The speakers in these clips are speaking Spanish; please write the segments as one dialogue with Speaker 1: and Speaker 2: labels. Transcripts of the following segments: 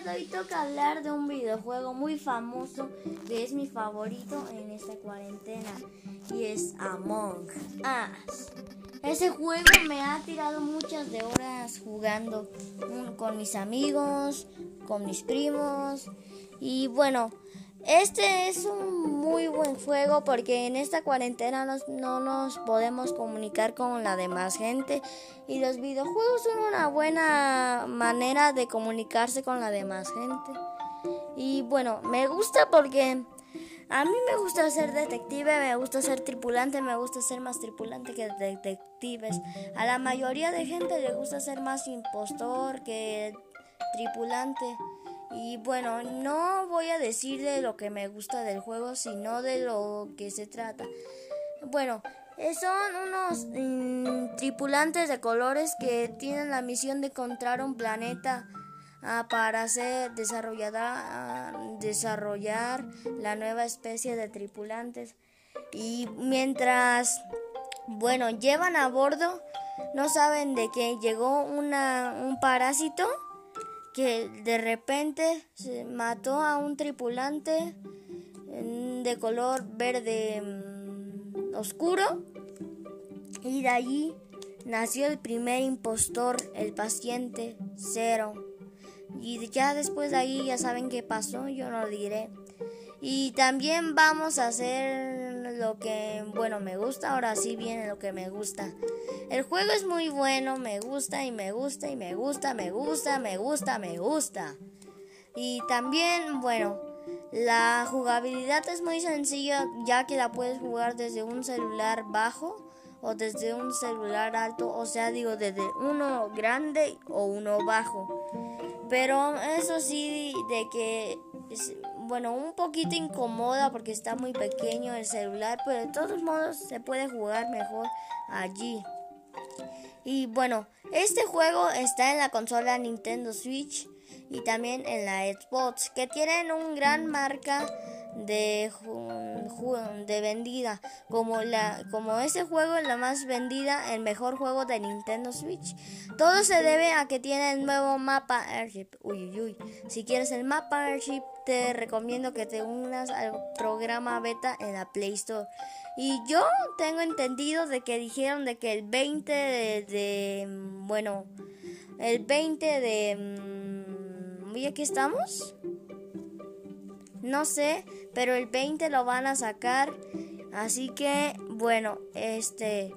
Speaker 1: de hoy toca hablar de un videojuego muy famoso que es mi favorito en esta cuarentena y es Among Us. Ese juego me ha tirado muchas de horas jugando con mis amigos, con mis primos y bueno, este es un muy buen juego porque en esta cuarentena no nos podemos comunicar con la demás gente y los videojuegos son una buena manera de comunicarse con la demás gente. Y bueno, me gusta porque a mí me gusta ser detective, me gusta ser tripulante, me gusta ser más tripulante que detectives. A la mayoría de gente le gusta ser más impostor que tripulante. Y bueno, no voy a decir de lo que me gusta del juego, sino de lo que se trata. Bueno, eh, son unos mm, tripulantes de colores que tienen la misión de encontrar un planeta ah, para hacer desarrollada, desarrollar la nueva especie de tripulantes. Y mientras, bueno, llevan a bordo, no saben de que llegó una, un parásito que de repente se mató a un tripulante de color verde mm, oscuro y de allí nació el primer impostor, el paciente cero. Y ya después de ahí ya saben qué pasó, yo no lo diré. Y también vamos a hacer lo que, bueno, me gusta, ahora sí viene lo que me gusta. El juego es muy bueno, me gusta y me gusta y me gusta, me gusta, me gusta, me gusta. Y también, bueno, la jugabilidad es muy sencilla ya que la puedes jugar desde un celular bajo o desde un celular alto, o sea, digo, desde uno grande o uno bajo. Pero eso sí, de que bueno, un poquito incomoda porque está muy pequeño el celular, pero de todos modos se puede jugar mejor allí. Y bueno, este juego está en la consola Nintendo Switch y también en la Xbox, que tienen un gran marca de, de vendida. Como, la, como ese juego es la más vendida, el mejor juego de Nintendo Switch. Todo se debe a que tiene el nuevo mapa Airship. Uy, uy, uy. Si quieres el mapa Airship, te recomiendo que te unas al programa beta en la Play Store. Y yo tengo entendido de que dijeron de que el 20 de, bueno, el 20 de... Mm, ¿Y aquí estamos? No sé, pero el 20 lo van a sacar. Así que, bueno, este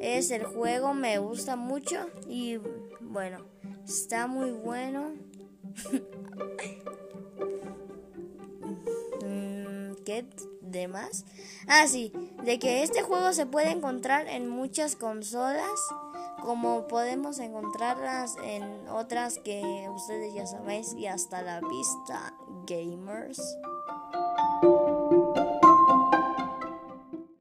Speaker 1: es el juego, me gusta mucho y bueno, está muy bueno. Mm, ¿Qué demás? Ah, de que este juego se puede encontrar en muchas consolas, como podemos encontrarlas en otras que ustedes ya sabéis y hasta la vista gamers.